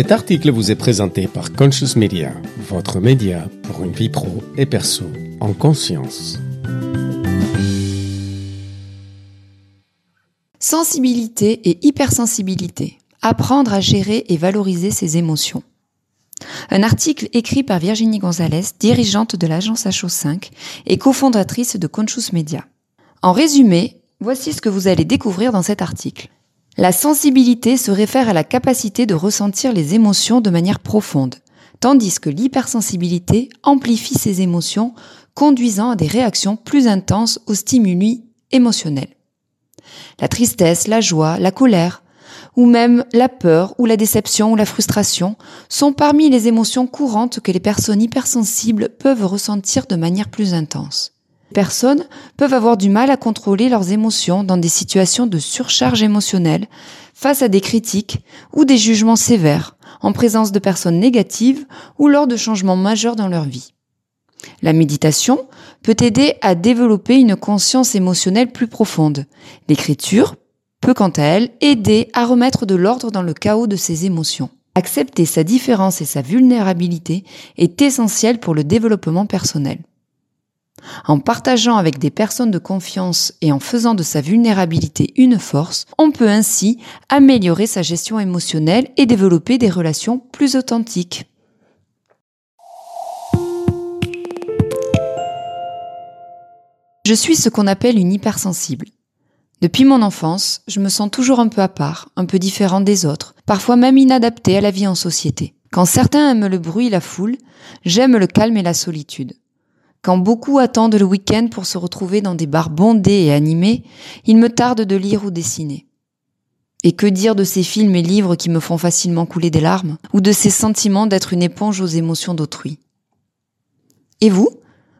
Cet article vous est présenté par Conscious Media, votre média pour une vie pro et perso en conscience. Sensibilité et hypersensibilité. Apprendre à gérer et valoriser ses émotions. Un article écrit par Virginie Gonzalez, dirigeante de l'agence HO5 et cofondatrice de Conscious Media. En résumé, voici ce que vous allez découvrir dans cet article. La sensibilité se réfère à la capacité de ressentir les émotions de manière profonde, tandis que l'hypersensibilité amplifie ces émotions, conduisant à des réactions plus intenses aux stimuli émotionnels. La tristesse, la joie, la colère, ou même la peur ou la déception ou la frustration sont parmi les émotions courantes que les personnes hypersensibles peuvent ressentir de manière plus intense. Personnes peuvent avoir du mal à contrôler leurs émotions dans des situations de surcharge émotionnelle, face à des critiques ou des jugements sévères, en présence de personnes négatives ou lors de changements majeurs dans leur vie. La méditation peut aider à développer une conscience émotionnelle plus profonde. L'écriture peut quant à elle aider à remettre de l'ordre dans le chaos de ses émotions. Accepter sa différence et sa vulnérabilité est essentiel pour le développement personnel. En partageant avec des personnes de confiance et en faisant de sa vulnérabilité une force, on peut ainsi améliorer sa gestion émotionnelle et développer des relations plus authentiques. Je suis ce qu'on appelle une hypersensible. Depuis mon enfance, je me sens toujours un peu à part, un peu différente des autres, parfois même inadaptée à la vie en société. Quand certains aiment le bruit et la foule, j'aime le calme et la solitude. Quand beaucoup attendent le week-end pour se retrouver dans des bars bondés et animés, il me tarde de lire ou dessiner. Et que dire de ces films et livres qui me font facilement couler des larmes, ou de ces sentiments d'être une éponge aux émotions d'autrui? Et vous?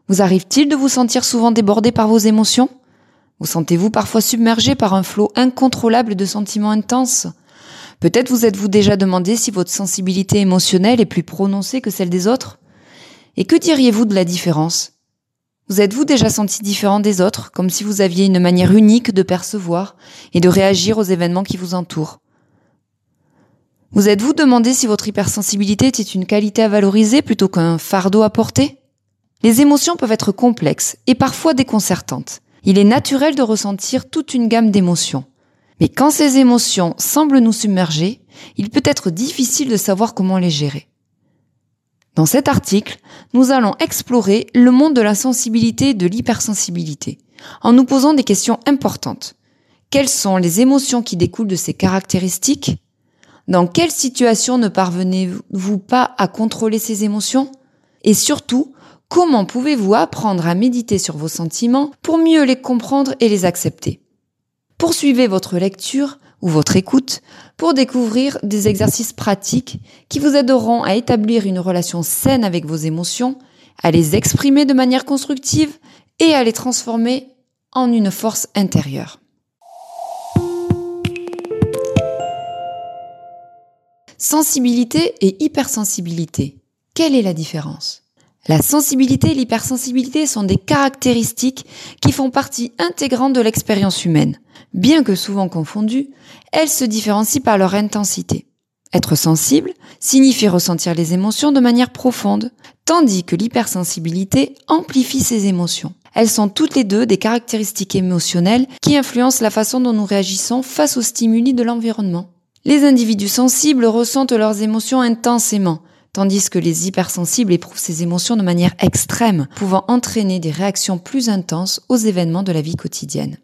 Vous arrive-t-il de vous sentir souvent débordé par vos émotions? Vous sentez-vous parfois submergé par un flot incontrôlable de sentiments intenses? Peut-être vous êtes-vous déjà demandé si votre sensibilité émotionnelle est plus prononcée que celle des autres? Et que diriez-vous de la différence? Vous êtes-vous déjà senti différent des autres, comme si vous aviez une manière unique de percevoir et de réagir aux événements qui vous entourent? Vous êtes-vous demandé si votre hypersensibilité était une qualité à valoriser plutôt qu'un fardeau à porter? Les émotions peuvent être complexes et parfois déconcertantes. Il est naturel de ressentir toute une gamme d'émotions. Mais quand ces émotions semblent nous submerger, il peut être difficile de savoir comment les gérer. Dans cet article, nous allons explorer le monde de la sensibilité et de l'hypersensibilité, en nous posant des questions importantes. Quelles sont les émotions qui découlent de ces caractéristiques? Dans quelle situation ne parvenez-vous pas à contrôler ces émotions? Et surtout, comment pouvez-vous apprendre à méditer sur vos sentiments pour mieux les comprendre et les accepter? Poursuivez votre lecture ou votre écoute pour découvrir des exercices pratiques qui vous aideront à établir une relation saine avec vos émotions, à les exprimer de manière constructive et à les transformer en une force intérieure. Sensibilité et hypersensibilité. Quelle est la différence? La sensibilité et l'hypersensibilité sont des caractéristiques qui font partie intégrante de l'expérience humaine. Bien que souvent confondues, elles se différencient par leur intensité. Être sensible signifie ressentir les émotions de manière profonde, tandis que l'hypersensibilité amplifie ces émotions. Elles sont toutes les deux des caractéristiques émotionnelles qui influencent la façon dont nous réagissons face aux stimuli de l'environnement. Les individus sensibles ressentent leurs émotions intensément, tandis que les hypersensibles éprouvent ces émotions de manière extrême, pouvant entraîner des réactions plus intenses aux événements de la vie quotidienne.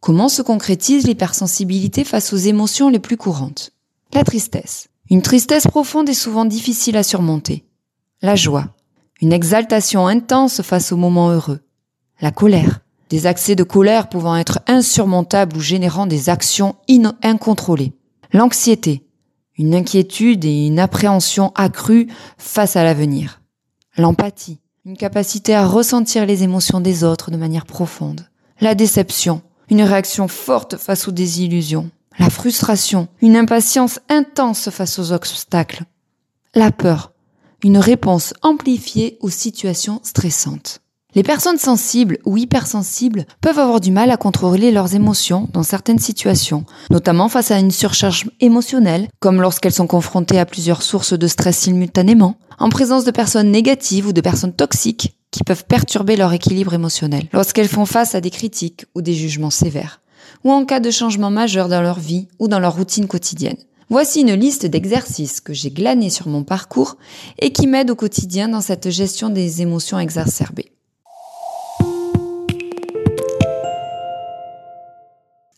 Comment se concrétise l'hypersensibilité face aux émotions les plus courantes? La tristesse. Une tristesse profonde est souvent difficile à surmonter. La joie. Une exaltation intense face aux moments heureux. La colère. Des accès de colère pouvant être insurmontables ou générant des actions incontrôlées. L'anxiété. Une inquiétude et une appréhension accrue face à l'avenir. L'empathie. Une capacité à ressentir les émotions des autres de manière profonde. La déception une réaction forte face aux désillusions, la frustration, une impatience intense face aux obstacles, la peur, une réponse amplifiée aux situations stressantes. Les personnes sensibles ou hypersensibles peuvent avoir du mal à contrôler leurs émotions dans certaines situations, notamment face à une surcharge émotionnelle, comme lorsqu'elles sont confrontées à plusieurs sources de stress simultanément, en présence de personnes négatives ou de personnes toxiques qui peuvent perturber leur équilibre émotionnel, lorsqu'elles font face à des critiques ou des jugements sévères, ou en cas de changement majeur dans leur vie ou dans leur routine quotidienne. Voici une liste d'exercices que j'ai glanés sur mon parcours et qui m'aident au quotidien dans cette gestion des émotions exacerbées.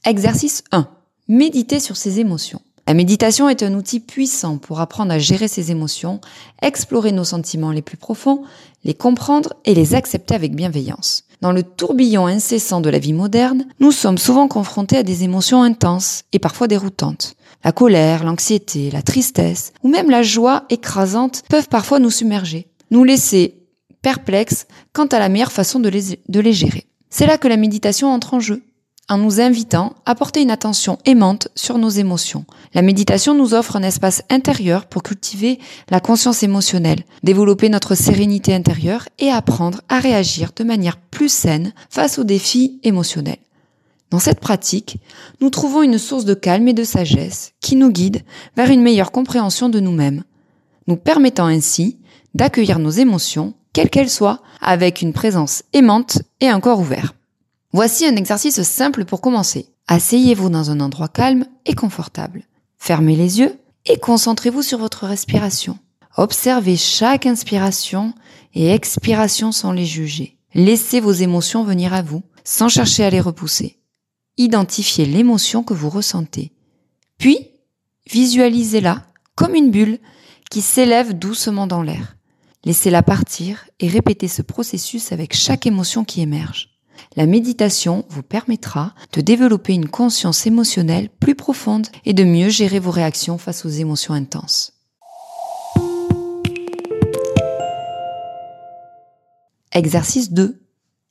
Exercice 1. Méditer sur ses émotions. La méditation est un outil puissant pour apprendre à gérer ses émotions, explorer nos sentiments les plus profonds, les comprendre et les accepter avec bienveillance. Dans le tourbillon incessant de la vie moderne, nous sommes souvent confrontés à des émotions intenses et parfois déroutantes. La colère, l'anxiété, la tristesse ou même la joie écrasante peuvent parfois nous submerger, nous laisser perplexes quant à la meilleure façon de les, de les gérer. C'est là que la méditation entre en jeu en nous invitant à porter une attention aimante sur nos émotions. La méditation nous offre un espace intérieur pour cultiver la conscience émotionnelle, développer notre sérénité intérieure et apprendre à réagir de manière plus saine face aux défis émotionnels. Dans cette pratique, nous trouvons une source de calme et de sagesse qui nous guide vers une meilleure compréhension de nous-mêmes, nous permettant ainsi d'accueillir nos émotions, quelles qu'elles soient, avec une présence aimante et un corps ouvert. Voici un exercice simple pour commencer. Asseyez-vous dans un endroit calme et confortable. Fermez les yeux et concentrez-vous sur votre respiration. Observez chaque inspiration et expiration sans les juger. Laissez vos émotions venir à vous sans chercher à les repousser. Identifiez l'émotion que vous ressentez. Puis, visualisez-la comme une bulle qui s'élève doucement dans l'air. Laissez-la partir et répétez ce processus avec chaque émotion qui émerge. La méditation vous permettra de développer une conscience émotionnelle plus profonde et de mieux gérer vos réactions face aux émotions intenses. Exercice 2.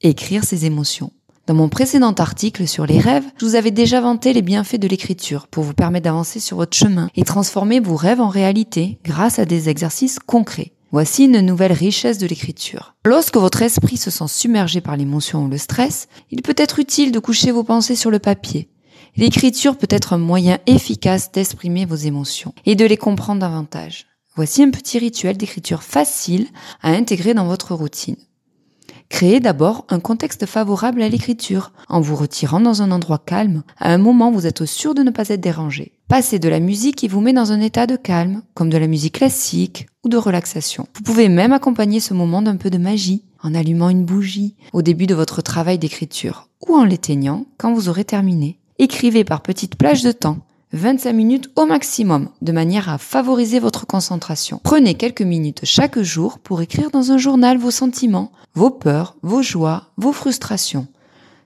Écrire ses émotions. Dans mon précédent article sur les rêves, je vous avais déjà vanté les bienfaits de l'écriture pour vous permettre d'avancer sur votre chemin et transformer vos rêves en réalité grâce à des exercices concrets. Voici une nouvelle richesse de l'écriture. Lorsque votre esprit se sent submergé par l'émotion ou le stress, il peut être utile de coucher vos pensées sur le papier. L'écriture peut être un moyen efficace d'exprimer vos émotions et de les comprendre davantage. Voici un petit rituel d'écriture facile à intégrer dans votre routine. Créez d'abord un contexte favorable à l'écriture, en vous retirant dans un endroit calme, à un moment où vous êtes sûr de ne pas être dérangé. Passez de la musique qui vous met dans un état de calme, comme de la musique classique ou de relaxation. Vous pouvez même accompagner ce moment d'un peu de magie, en allumant une bougie au début de votre travail d'écriture, ou en l'éteignant quand vous aurez terminé. Écrivez par petites plages de temps, 25 minutes au maximum, de manière à favoriser votre concentration. Prenez quelques minutes chaque jour pour écrire dans un journal vos sentiments, vos peurs, vos joies, vos frustrations.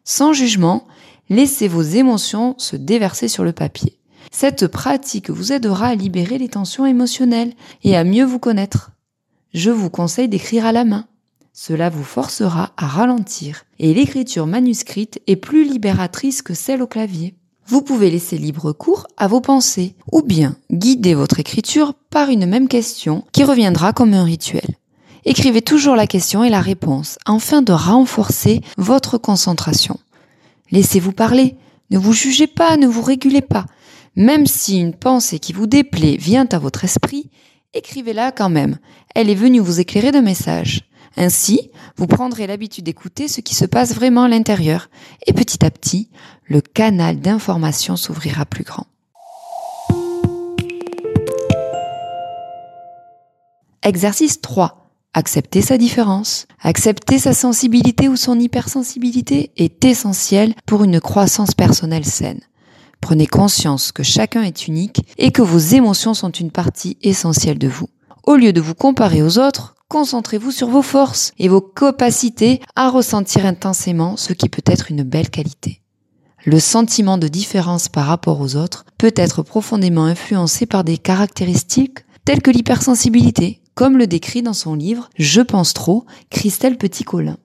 Sans jugement, laissez vos émotions se déverser sur le papier. Cette pratique vous aidera à libérer les tensions émotionnelles et à mieux vous connaître. Je vous conseille d'écrire à la main. Cela vous forcera à ralentir et l'écriture manuscrite est plus libératrice que celle au clavier vous pouvez laisser libre cours à vos pensées ou bien guider votre écriture par une même question qui reviendra comme un rituel. Écrivez toujours la question et la réponse afin de renforcer votre concentration. Laissez-vous parler, ne vous jugez pas, ne vous régulez pas. Même si une pensée qui vous déplaît vient à votre esprit, écrivez-la quand même. Elle est venue vous éclairer d'un message. Ainsi, vous prendrez l'habitude d'écouter ce qui se passe vraiment à l'intérieur et petit à petit, le canal d'information s'ouvrira plus grand. Exercice 3. Accepter sa différence. Accepter sa sensibilité ou son hypersensibilité est essentiel pour une croissance personnelle saine. Prenez conscience que chacun est unique et que vos émotions sont une partie essentielle de vous. Au lieu de vous comparer aux autres, concentrez-vous sur vos forces et vos capacités à ressentir intensément ce qui peut être une belle qualité. Le sentiment de différence par rapport aux autres peut être profondément influencé par des caractéristiques telles que l'hypersensibilité, comme le décrit dans son livre Je pense trop, Christelle Petit-Colin.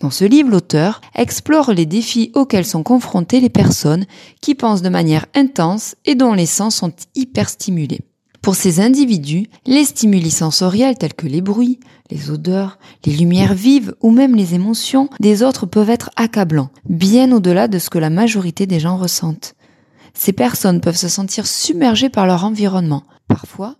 Dans ce livre, l'auteur explore les défis auxquels sont confrontées les personnes qui pensent de manière intense et dont les sens sont hyperstimulés. Pour ces individus, les stimuli sensoriels tels que les bruits, les odeurs, les lumières vives ou même les émotions des autres peuvent être accablants, bien au-delà de ce que la majorité des gens ressentent. Ces personnes peuvent se sentir submergées par leur environnement, parfois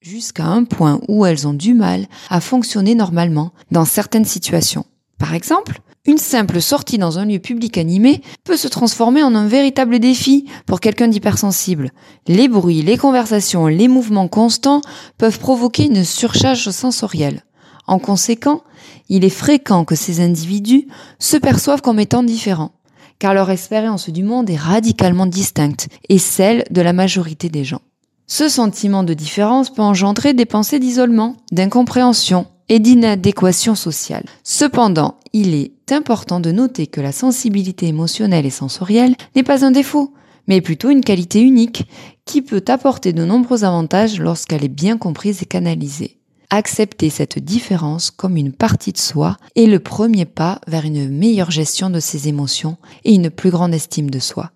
jusqu'à un point où elles ont du mal à fonctionner normalement dans certaines situations. Par exemple, une simple sortie dans un lieu public animé peut se transformer en un véritable défi pour quelqu'un d'hypersensible. Les bruits, les conversations, les mouvements constants peuvent provoquer une surcharge sensorielle. En conséquent, il est fréquent que ces individus se perçoivent comme étant différents, car leur expérience du monde est radicalement distincte et celle de la majorité des gens. Ce sentiment de différence peut engendrer des pensées d'isolement, d'incompréhension et d'inadéquation sociale. Cependant, il est important de noter que la sensibilité émotionnelle et sensorielle n'est pas un défaut, mais plutôt une qualité unique qui peut apporter de nombreux avantages lorsqu'elle est bien comprise et canalisée. Accepter cette différence comme une partie de soi est le premier pas vers une meilleure gestion de ses émotions et une plus grande estime de soi.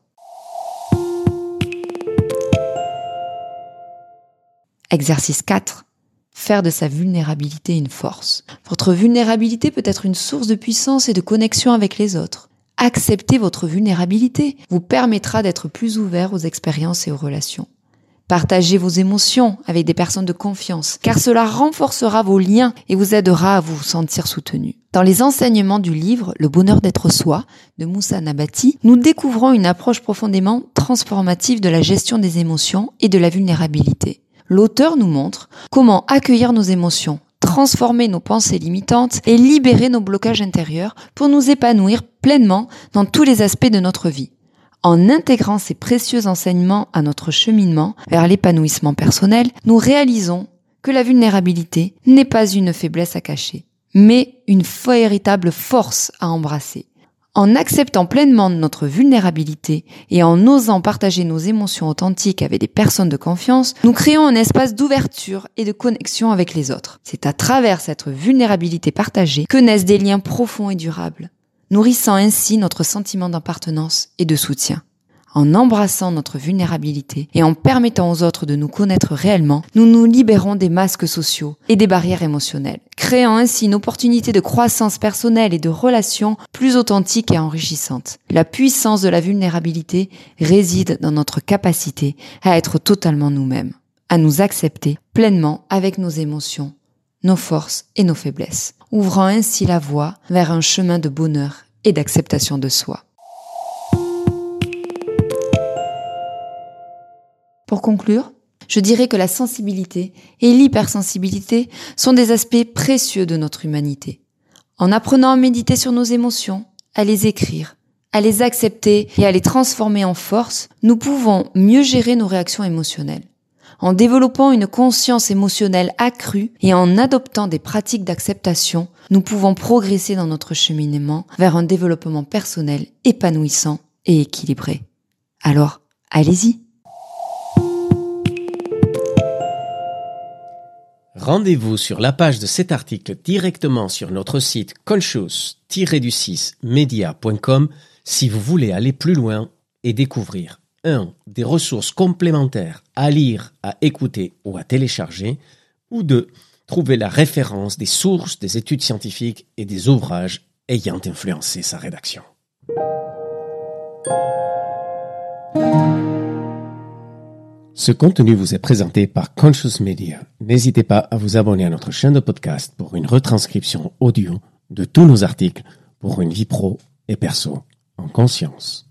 Exercice 4 faire de sa vulnérabilité une force. Votre vulnérabilité peut être une source de puissance et de connexion avec les autres. Accepter votre vulnérabilité vous permettra d'être plus ouvert aux expériences et aux relations. Partagez vos émotions avec des personnes de confiance, car cela renforcera vos liens et vous aidera à vous sentir soutenu. Dans les enseignements du livre Le bonheur d'être soi de Moussa Nabati, nous découvrons une approche profondément transformative de la gestion des émotions et de la vulnérabilité l'auteur nous montre comment accueillir nos émotions, transformer nos pensées limitantes et libérer nos blocages intérieurs pour nous épanouir pleinement dans tous les aspects de notre vie. En intégrant ces précieux enseignements à notre cheminement vers l'épanouissement personnel, nous réalisons que la vulnérabilité n'est pas une faiblesse à cacher, mais une véritable force à embrasser. En acceptant pleinement notre vulnérabilité et en osant partager nos émotions authentiques avec des personnes de confiance, nous créons un espace d'ouverture et de connexion avec les autres. C'est à travers cette vulnérabilité partagée que naissent des liens profonds et durables, nourrissant ainsi notre sentiment d'appartenance et de soutien. En embrassant notre vulnérabilité et en permettant aux autres de nous connaître réellement, nous nous libérons des masques sociaux et des barrières émotionnelles, créant ainsi une opportunité de croissance personnelle et de relations plus authentiques et enrichissantes. La puissance de la vulnérabilité réside dans notre capacité à être totalement nous-mêmes, à nous accepter pleinement avec nos émotions, nos forces et nos faiblesses, ouvrant ainsi la voie vers un chemin de bonheur et d'acceptation de soi. Pour conclure, je dirais que la sensibilité et l'hypersensibilité sont des aspects précieux de notre humanité. En apprenant à méditer sur nos émotions, à les écrire, à les accepter et à les transformer en force, nous pouvons mieux gérer nos réactions émotionnelles. En développant une conscience émotionnelle accrue et en adoptant des pratiques d'acceptation, nous pouvons progresser dans notre cheminement vers un développement personnel épanouissant et équilibré. Alors, allez-y Rendez-vous sur la page de cet article directement sur notre site conscious-du6media.com si vous voulez aller plus loin et découvrir 1. des ressources complémentaires à lire, à écouter ou à télécharger, ou 2. trouver la référence des sources des études scientifiques et des ouvrages ayant influencé sa rédaction. Ce contenu vous est présenté par Conscious Media. N'hésitez pas à vous abonner à notre chaîne de podcast pour une retranscription audio de tous nos articles pour une vie pro et perso en conscience.